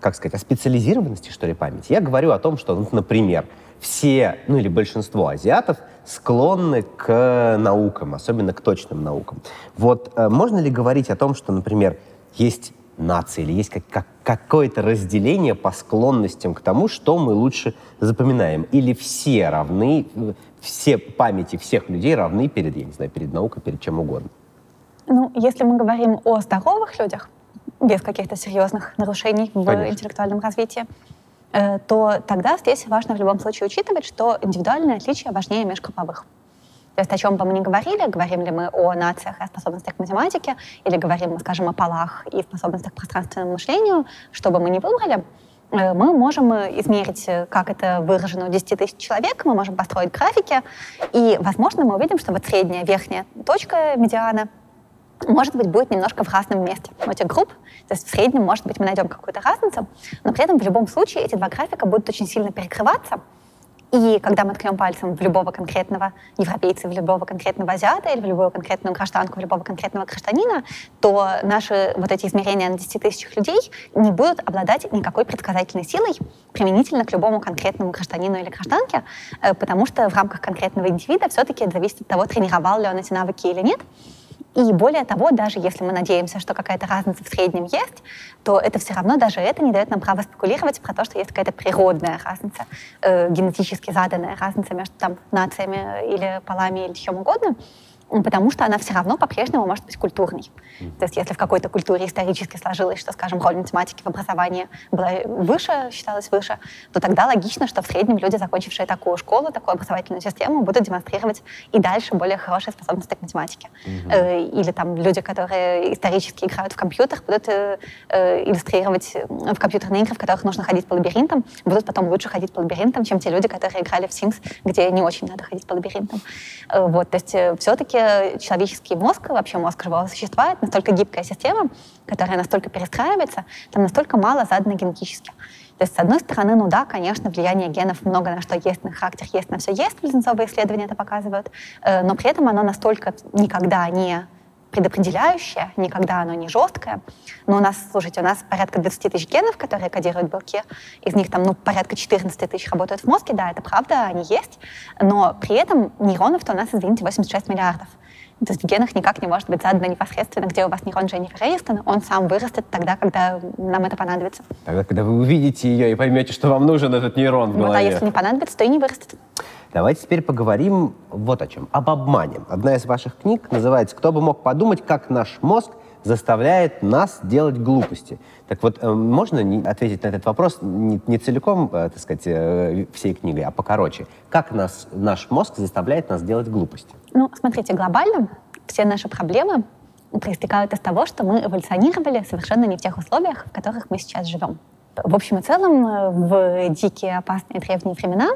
как сказать, о специализированности, что ли, памяти. Я говорю о том, что, ну, например, все, ну или большинство азиатов склонны к наукам, особенно к точным наукам. Вот э, можно ли говорить о том, что, например, есть нации или есть как, как, какое-то разделение по склонностям к тому, что мы лучше запоминаем? Или все равны, все памяти всех людей равны перед, я не знаю, перед наукой, перед чем угодно? Ну, если мы говорим о здоровых людях, без каких-то серьезных нарушений в Конечно. интеллектуальном развитии, то тогда здесь важно в любом случае учитывать, что индивидуальные отличия важнее межгрупповых. То есть о чем бы мы ни говорили, говорим ли мы о нациях и о способностях к математике, или говорим мы, скажем, о полах и способностях к пространственному мышлению, что бы мы ни выбрали, э, мы можем измерить, как это выражено у 10 тысяч человек, мы можем построить графики, и, возможно, мы увидим, что вот средняя верхняя точка медиана может быть, будет немножко в разном месте у этих групп. То есть в среднем, может быть, мы найдем какую-то разницу, но при этом в любом случае эти два графика будут очень сильно перекрываться. И когда мы ткнем пальцем в любого конкретного европейца, в любого конкретного азиата или в любую конкретную гражданку, в любого конкретного гражданина, то наши вот эти измерения на 10 тысячах людей не будут обладать никакой предсказательной силой применительно к любому конкретному гражданину или гражданке, э, потому что в рамках конкретного индивида все-таки зависит от того, тренировал ли он эти навыки или нет. И более того, даже если мы надеемся, что какая-то разница в среднем есть, то это все равно, даже это не дает нам права спекулировать про то, что есть какая-то природная разница, э, генетически заданная разница между там, нациями или полами или чем угодно потому что она все равно по-прежнему может быть культурной. То есть если в какой-то культуре исторически сложилось, что, скажем, роль математики в образовании была выше, считалась выше, то тогда логично, что в среднем люди, закончившие такую школу, такую образовательную систему, будут демонстрировать и дальше более хорошие способности к математике. Mm-hmm. Или там люди, которые исторически играют в компьютер, будут э, э, иллюстрировать в компьютерные игры, в которых нужно ходить по лабиринтам, будут потом лучше ходить по лабиринтам, чем те люди, которые играли в Sims, где не очень надо ходить по лабиринтам. Вот, то есть все-таки человеческий мозг, вообще мозг живого существа, это настолько гибкая система, которая настолько перестраивается, там настолько мало задано генетически. То есть, с одной стороны, ну да, конечно, влияние генов много на что есть, на характер есть, на все есть, близнецовые исследования это показывают, э, но при этом оно настолько никогда не предопределяющее, никогда оно не жесткое. Но у нас, слушайте, у нас порядка 20 тысяч генов, которые кодируют белки. Из них там, ну, порядка 14 тысяч работают в мозге, да, это правда, они есть. Но при этом нейронов-то у нас, извините, 86 миллиардов. То есть в генах никак не может быть задано непосредственно, где у вас нейрон Дженнифер Энистон. Он сам вырастет тогда, когда нам это понадобится. Тогда, когда вы увидите ее и поймете, что вам нужен этот нейрон в голове. Ну, а если не понадобится, то и не вырастет. Давайте теперь поговорим вот о чем. Об обмане. Одна из ваших книг называется «Кто бы мог подумать, как наш мозг заставляет нас делать глупости». Так вот, э, можно ответить на этот вопрос не, не целиком, э, так сказать, э, всей книгой, а покороче. Как нас, наш мозг заставляет нас делать глупости? Ну, смотрите, глобально все наши проблемы проистекают из того, что мы эволюционировали совершенно не в тех условиях, в которых мы сейчас живем. В общем и целом, в дикие, опасные древние времена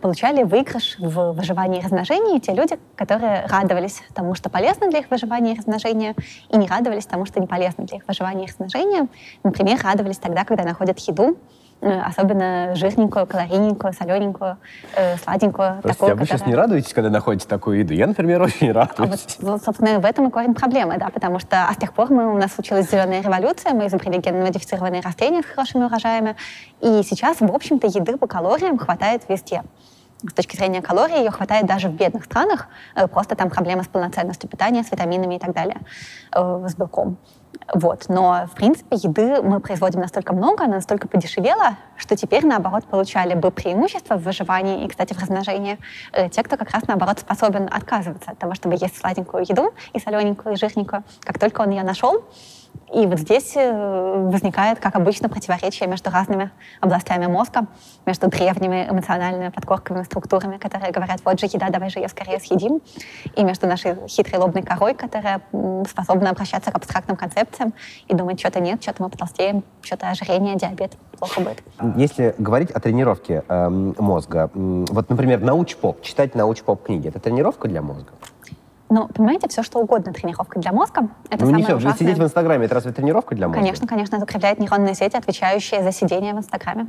получали выигрыш в выживании и размножении те люди, которые радовались тому, что полезно для их выживания и размножения, и не радовались тому, что не полезно для их выживания и размножения. Например, радовались тогда, когда находят еду, Э, особенно жирненькую, калорийненькую, солененькую, э, сладенькую. Простите, такую, а вы которая... сейчас не радуетесь, когда находите такую еду? Я, например, очень радуюсь. А вот, собственно, в этом и корень проблемы, да, потому что а с тех пор мы, у нас случилась зеленая революция, мы изобрели генно-модифицированные растения с хорошими урожаями, и сейчас, в общем-то, еды по калориям хватает везде с точки зрения калорий ее хватает даже в бедных странах, э, просто там проблемы с полноценностью питания, с витаминами и так далее, э, с белком. Вот. Но, в принципе, еды мы производим настолько много, она настолько подешевела, что теперь, наоборот, получали бы преимущество в выживании и, кстати, в размножении э, те, кто как раз, наоборот, способен отказываться от того, чтобы есть сладенькую еду и солененькую, и жирненькую. Как только он ее нашел, и вот здесь э, возникает, как обычно, противоречие между разными областями мозга, между древними эмоциональными подкорковыми структурами, которые говорят, вот же еда, давай же ее скорее съедим, и между нашей хитрой лобной корой, которая способна обращаться к абстрактным концепциям и думать, что-то нет, что-то мы потолстеем, что-то ожирение, диабет, плохо будет. Если говорить о тренировке э, мозга, вот, например, научпоп, читать научпоп книги, это тренировка для мозга? Ну, понимаете, все что угодно тренировка для мозга. Это ну, самое не все. Ужасное. Сидеть в Инстаграме, это разве тренировка для мозга? Конечно, конечно, это укрепляет нейронные сети, отвечающие за сидение в Инстаграме.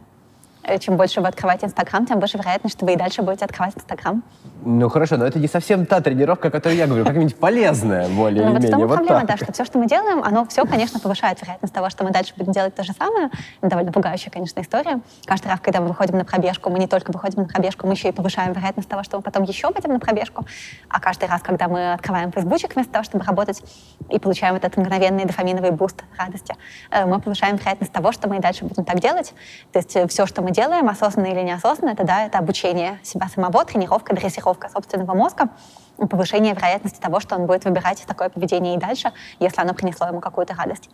Э, чем больше вы открываете Инстаграм, тем больше вероятность, что вы и дальше будете открывать Инстаграм. Ну хорошо, но это не совсем та тренировка, о которой я говорю, как-нибудь полезная, более ну, вот менее. Вот проблема, да, что все, что мы делаем, оно все, конечно, повышает вероятность того, что мы дальше будем делать то же самое. Довольно пугающая, конечно, история. Каждый раз, когда мы выходим на пробежку, мы не только выходим на пробежку, мы еще и повышаем вероятность того, что мы потом еще пойдем на пробежку. А каждый раз, когда мы открываем фейсбучик вместо того, чтобы работать и получаем этот мгновенный дофаминовый буст радости, э, мы повышаем вероятность того, что мы и дальше будем так делать. То есть э, все, что мы делаем, осознанно или неосознанно, это, да, это обучение себя самого, тренировка, дрессировка собственного мозга, повышение вероятности того, что он будет выбирать такое поведение и дальше, если оно принесло ему какую-то радость.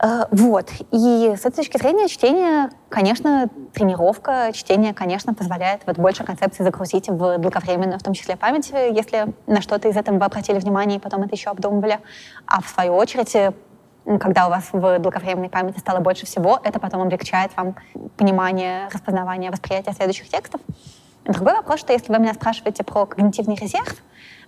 Э, вот. И с этой точки зрения чтение, конечно, тренировка, чтение, конечно, позволяет вот больше концепций загрузить в долговременную, в том числе память, если на что-то из этого вы обратили внимание и потом это еще обдумывали. А в свою очередь когда у вас в долговременной памяти стало больше всего, это потом облегчает вам понимание, распознавание, восприятие следующих текстов. Другой вопрос, что если вы меня спрашиваете про когнитивный резерв,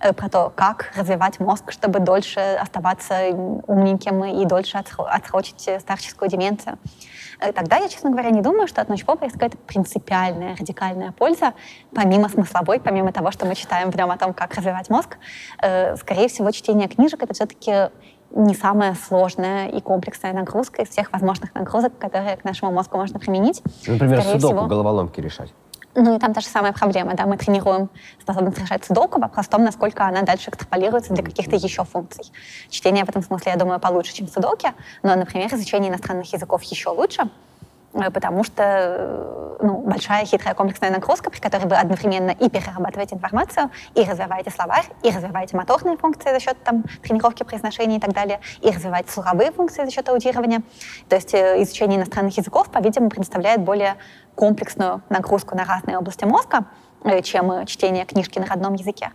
э, про то, как развивать мозг, чтобы дольше оставаться умненьким и дольше отсрочить старческую деменцию, э, тогда я, честно говоря, не думаю, что от научпопа есть какая-то принципиальная, радикальная польза, помимо смысловой, помимо того, что мы читаем в нем о том, как развивать мозг. Э, скорее всего, чтение книжек — это все-таки не самая сложная и комплексная нагрузка из всех возможных нагрузок, которые к нашему мозгу можно применить. Например, Скорее судоку, всего, головоломки решать. Ну и там та же самая проблема, да, мы тренируем способность решать судоку, вопрос в том, насколько она дальше экстраполируется для каких-то еще функций. Чтение в этом смысле, я думаю, получше, чем судоки, но, например, изучение иностранных языков еще лучше, потому что э, ну, большая хитрая комплексная нагрузка, при которой вы одновременно и перерабатываете информацию, и развиваете словарь, и развиваете моторные функции за счет там, тренировки произношения и так далее, и развиваете слуховые функции за счет аудирования. То есть э, изучение иностранных языков, по-видимому, представляет более комплексную нагрузку на разные области мозга, чем чтение книжки на родном языке.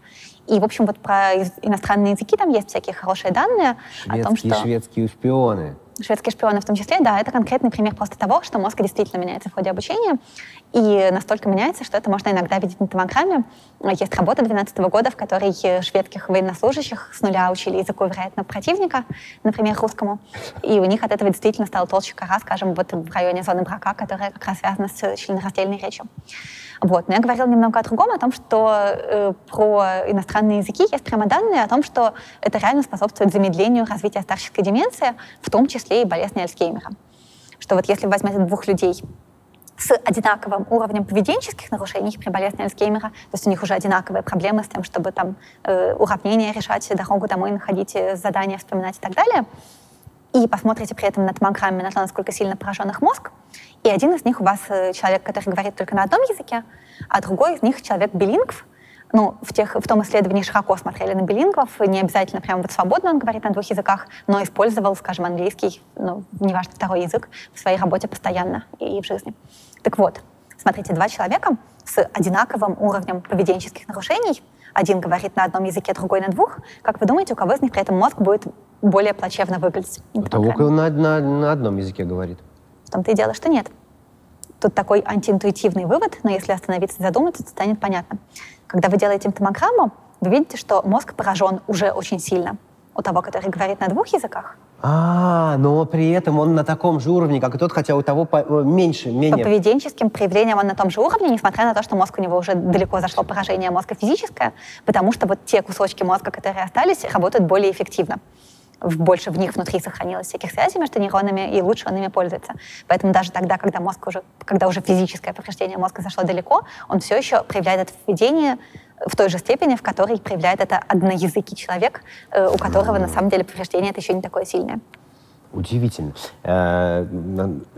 И, в общем, вот про иностранные языки там есть всякие хорошие данные шведские, о том, что... Шведские шпионы шведские шпионы в том числе, да, это конкретный пример просто того, что мозг действительно меняется в ходе обучения, и настолько меняется, что это можно иногда видеть на томограмме. Есть работа 2012 года, в которой шведских военнослужащих с нуля учили языку, вероятно, противника, например, русскому, и у них от этого действительно стала толще кора, скажем, вот в районе зоны брака, которая как раз связана с членораздельной речью. Вот. Но я говорила немного о другом, о том, что э, про иностранные языки есть прямо данные о том, что это реально способствует замедлению развития старческой деменции, в том числе и болезни Альцгеймера. Что вот если возьмете двух людей с одинаковым уровнем поведенческих нарушений при болезни Альцгеймера, то есть у них уже одинаковые проблемы с тем, чтобы там э, уравнения решать, дорогу домой находить, э, задания вспоминать и так далее, и посмотрите при этом на томограмме на то, насколько сильно поражен их мозг, и один из них у вас э, человек, который говорит только на одном языке, а другой из них человек билингв, ну, в, тех, в том исследовании широко смотрели на билингвов, не обязательно прямо вот свободно он говорит на двух языках, но использовал, скажем, английский, ну, неважно, второй язык в своей работе постоянно и в жизни. Так вот, смотрите, два человека с одинаковым уровнем поведенческих нарушений один говорит на одном языке, другой на двух, как вы думаете, у кого из них при этом мозг будет более плачевно выглядеть? У того, кто на, на, на одном языке говорит. В том-то и дело, что нет. Тут такой антиинтуитивный вывод, но если остановиться и задуматься, то станет понятно. Когда вы делаете томограмму, вы видите, что мозг поражен уже очень сильно у того, который говорит на двух языках. А, но при этом он на таком же уровне, как и тот, хотя у того по э, меньше, менее... По поведенческим проявлениям он на том же уровне, несмотря на то, что мозг у него уже далеко зашло поражение мозга физическое, потому что вот те кусочки мозга, которые остались, работают более эффективно больше в них внутри сохранилось всяких связей между нейронами, и лучше он ими пользуется. Поэтому даже тогда, когда мозг уже, когда уже физическое повреждение мозга зашло далеко, он все еще проявляет это поведение в той же степени, в которой проявляет это одноязыкий человек, э, у которого на самом деле повреждение это еще не такое сильное. Удивительно. Э,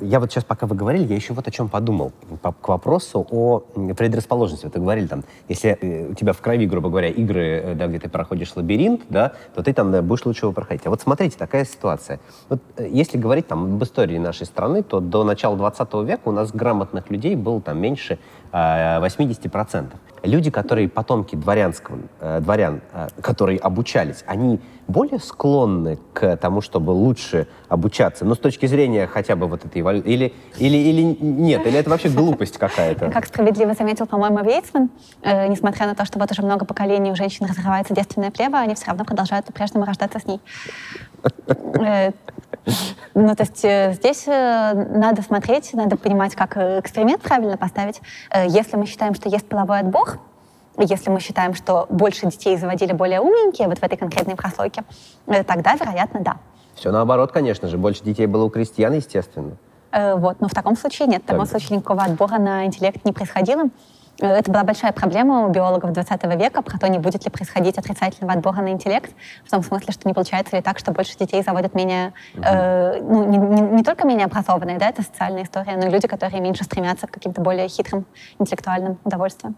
я вот сейчас, пока вы говорили, я еще вот о чем подумал. К вопросу о предрасположенности. Вот вы говорили, там, если э, у тебя в крови, грубо говоря, игры, э, да, где ты проходишь лабиринт, да, то ты там да, будешь лучше его проходить. А вот смотрите, такая ситуация. Вот если говорить там об истории нашей страны, то до начала 20 века у нас грамотных людей было там меньше 80%. Люди, которые потомки дворянского, дворян, которые обучались, они более склонны к тому, чтобы лучше обучаться? Ну, с точки зрения хотя бы вот этой эволюции. Или, или, или нет? Или это вообще глупость какая-то? Как справедливо заметил, по-моему, Вейцман, э, несмотря на то, что вот уже много поколений у женщин разрывается девственное плево, они все равно продолжают по-прежнему рождаться с ней. Э, ну, то есть э, здесь э, надо смотреть, надо понимать, как эксперимент правильно поставить. Если мы считаем, что есть половой отбор, если мы считаем, что больше детей заводили более умненькие вот в этой конкретной прослойке, тогда, вероятно, да. Все наоборот, конечно же. Больше детей было у крестьян, естественно. Вот, но в таком случае нет. В таком случае никакого отбора на интеллект не происходило. Это была большая проблема у биологов 20 века про то, не будет ли происходить отрицательного отбора на интеллект, в том смысле, что не получается ли так, что больше детей заводят менее, э, ну, не, не, не только менее образованные, да, это социальная история, но и люди, которые меньше стремятся к каким-то более хитрым интеллектуальным удовольствиям.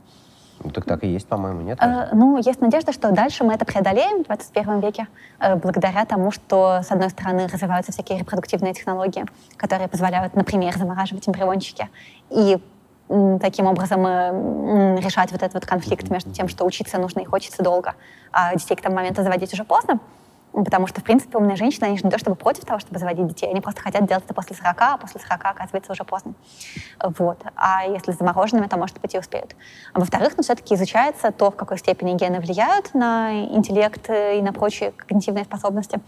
Ну, так так и есть, по-моему, нет? Э, ну, есть надежда, что дальше мы это преодолеем в 21 веке, э, благодаря тому, что, с одной стороны, развиваются всякие репродуктивные технологии, которые позволяют, например, замораживать эмбриончики, и таким образом э, решать вот этот вот конфликт между тем, что учиться нужно и хочется долго, а детей к тому моменту заводить уже поздно. Потому что, в принципе, умные женщины, они же не то чтобы против того, чтобы заводить детей, они просто хотят делать это после 40, а после 40, оказывается, уже поздно. Вот. А если с замороженными, то, может быть, и успеют. А во-вторых, ну, все-таки изучается то, в какой степени гены влияют на интеллект и на прочие когнитивные способности.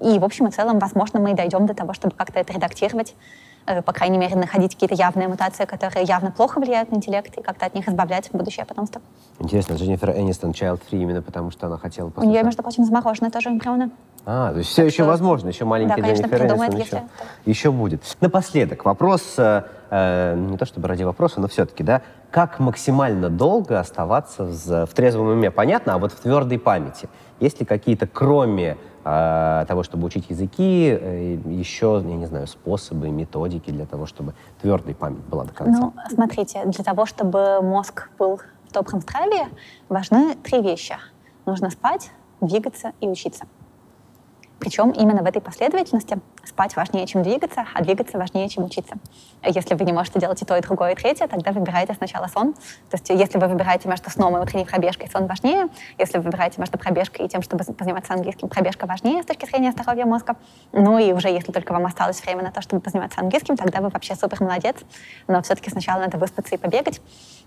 И, в общем и целом, возможно, мы и дойдем до того, чтобы как-то это редактировать, Э, по крайней мере, находить какие-то явные мутации, которые явно плохо влияют на интеллект, и как-то от них избавлять будущее потомство. Интересно, Дженнифер Энистон child-free именно потому, что она хотела... У нее, между прочим, замороженные тоже эмбрионы. А, то есть все так еще что... возможно, еще маленький да, Дженнифер Энистон еще, если... еще будет. Напоследок, вопрос, э, э, не то чтобы ради вопроса, но все-таки, да, как максимально долго оставаться в, в трезвом уме, понятно, а вот в твердой памяти? Есть ли какие-то, кроме э, того, чтобы учить языки, э, еще, я не знаю, способы, методики для того, чтобы твердая память была до конца? Ну, смотрите, для того, чтобы мозг был в добром здравии, важны три вещи. Нужно спать, двигаться и учиться. Причем именно в этой последовательности спать важнее, чем двигаться, а двигаться важнее, чем учиться. Если вы не можете делать и то, и другое, и третье, тогда выбирайте сначала сон. То есть если вы выбираете между сном и утренней пробежкой, сон важнее. Если вы выбираете между пробежкой и тем, чтобы позаниматься английским, пробежка важнее с точки зрения здоровья мозга. Ну и уже если только вам осталось время на то, чтобы позаниматься английским, тогда вы вообще супер молодец. Но все-таки сначала надо выспаться и побегать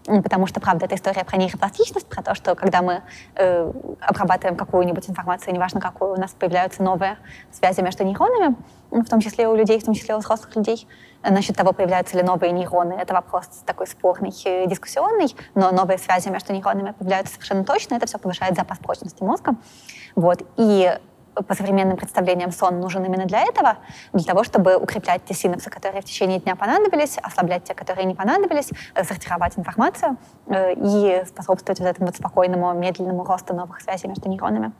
потому что, правда, это история про нейропластичность, про то, что когда мы э, обрабатываем какую-нибудь информацию, неважно какую, у нас появляются новые связи между нейронами, в том числе у людей, в том числе у взрослых людей. Насчет того, появляются ли новые нейроны, это вопрос такой спорный, дискуссионный, но новые связи между нейронами появляются совершенно точно, это все повышает запас прочности мозга. Вот. И по современным представлениям сон нужен именно для этого, для того, чтобы укреплять те синапсы, которые в течение дня понадобились, ослаблять те, которые не понадобились, э, сортировать информацию э, и способствовать вот этому вот спокойному, медленному росту новых связей между нейронами.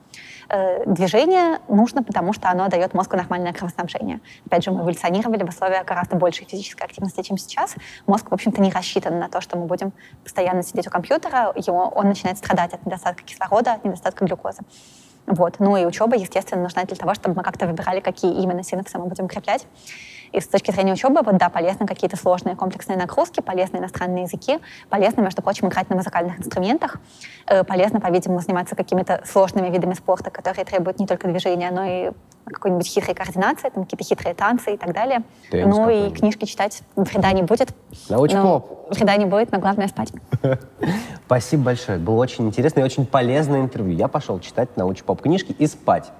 Э, движение нужно, потому что оно дает мозгу нормальное кровоснабжение. Опять же, мы эволюционировали в условиях гораздо большей физической активности, чем сейчас. Мозг, в общем-то, не рассчитан на то, что мы будем постоянно сидеть у компьютера, его, он начинает страдать от недостатка кислорода, от недостатка глюкозы. Вот. Ну и учеба, естественно, нужна для того, чтобы мы как-то выбирали, какие именно синапсы мы будем укреплять. И с точки зрения учебы, вот да, полезны какие-то сложные комплексные нагрузки, полезны иностранные языки, полезно, между прочим, играть на музыкальных инструментах, э, полезно, по-видимому, заниматься какими-то сложными видами спорта, которые требуют не только движения, но и какой-нибудь хитрой координации, там какие-то хитрые танцы и так далее. Теннис ну и книжки читать вреда не будет. Научпоп. Вреда не будет, но главное спать. Спасибо большое. Было очень интересно и очень полезное интервью. Я пошел читать научпоп книжки и спать.